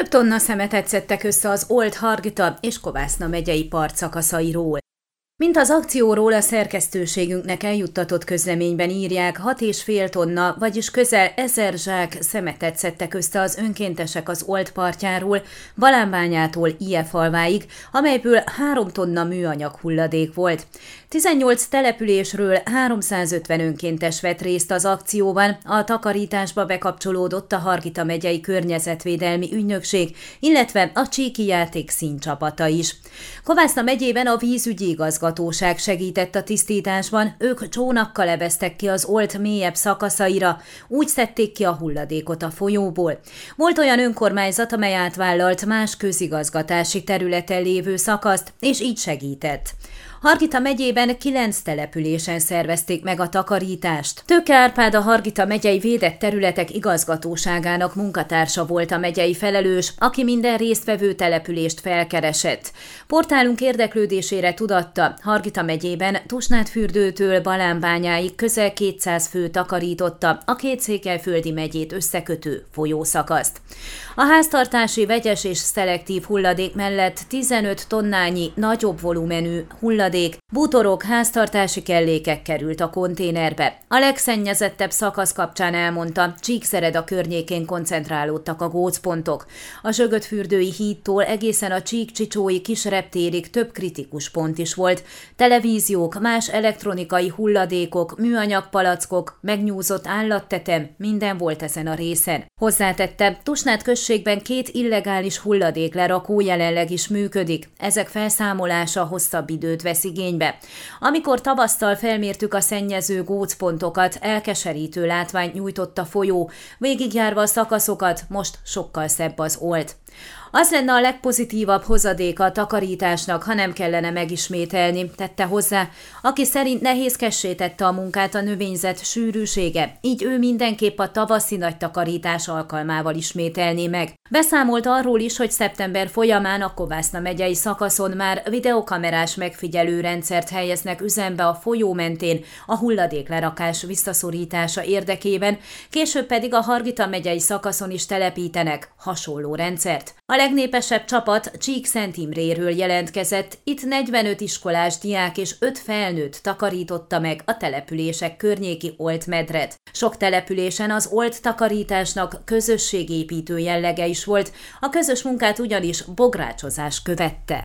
Több tonna szemetet szedtek össze az Old Hargita és Kovászna megyei partszakaszairól. Mint az akcióról a szerkesztőségünknek eljuttatott közleményben írják, 6,5 tonna, vagyis közel ezer zsák szemetet szedtek össze az önkéntesek az Old partjáról, Balánbányától Iefalváig, amelyből 3 tonna műanyag hulladék volt. 18 településről 350 önkéntes vett részt az akcióban, a takarításba bekapcsolódott a Hargita megyei környezetvédelmi ügynökség, illetve a Csíki játék színcsapata is. Kovászna megyében a vízügyi igazgató igazgatóság segített a tisztításban, ők csónakkal leveztek ki az olt mélyebb szakaszaira, úgy szedték ki a hulladékot a folyóból. Volt olyan önkormányzat, amely átvállalt más közigazgatási területen lévő szakaszt, és így segített. Hargita megyében kilenc településen szervezték meg a takarítást. Tőke Árpád a Hargita megyei védett területek igazgatóságának munkatársa volt a megyei felelős, aki minden résztvevő települést felkeresett. Portálunk érdeklődésére tudatta, Hargita megyében Tusnádfürdőtől Balánbányáig közel 200 fő takarította a két székelyföldi megyét összekötő folyószakaszt. A háztartási vegyes és szelektív hulladék mellett 15 tonnányi nagyobb volumenű hulladék bútorok, háztartási kellékek került a konténerbe. A legszennyezettebb szakasz kapcsán elmondta, Csíkszered a környékén koncentrálódtak a gócpontok. A Zsögötfürdői hídtól egészen a Csík-Csicsói kis reptérig több kritikus pont is volt. Televíziók, más elektronikai hulladékok, műanyag palackok, megnyúzott állattetem, minden volt ezen a részen. Hozzátette, Tusnát községben két illegális hulladék lerakó jelenleg is működik. Ezek felszámolása hosszabb időt vesz igénybe. Amikor tavasztal felmértük a szennyező gócpontokat, elkeserítő látványt nyújtott a folyó, végigjárva a szakaszokat, most sokkal szebb az olt. Az lenne a legpozitívabb hozadéka a takarításnak, ha nem kellene megismételni, tette hozzá, aki szerint nehézkessé tette a munkát a növényzet sűrűsége, így ő mindenképp a tavaszi nagy takarítás alkalmával ismételné meg. Beszámolt arról is, hogy szeptember folyamán a Kovászna megyei szakaszon már videokamerás megfigyelő rendszert helyeznek üzembe a folyó mentén a hulladéklerakás visszaszorítása érdekében, később pedig a Hargita megyei szakaszon is telepítenek hasonló rendszert. A legnépesebb csapat Csík Szent Imréről jelentkezett, itt 45 iskolás diák és 5 felnőtt takarította meg a települések környéki olt medret. Sok településen az olt takarításnak közösségépítő jellege is volt, a közös munkát ugyanis bográcsozás követte.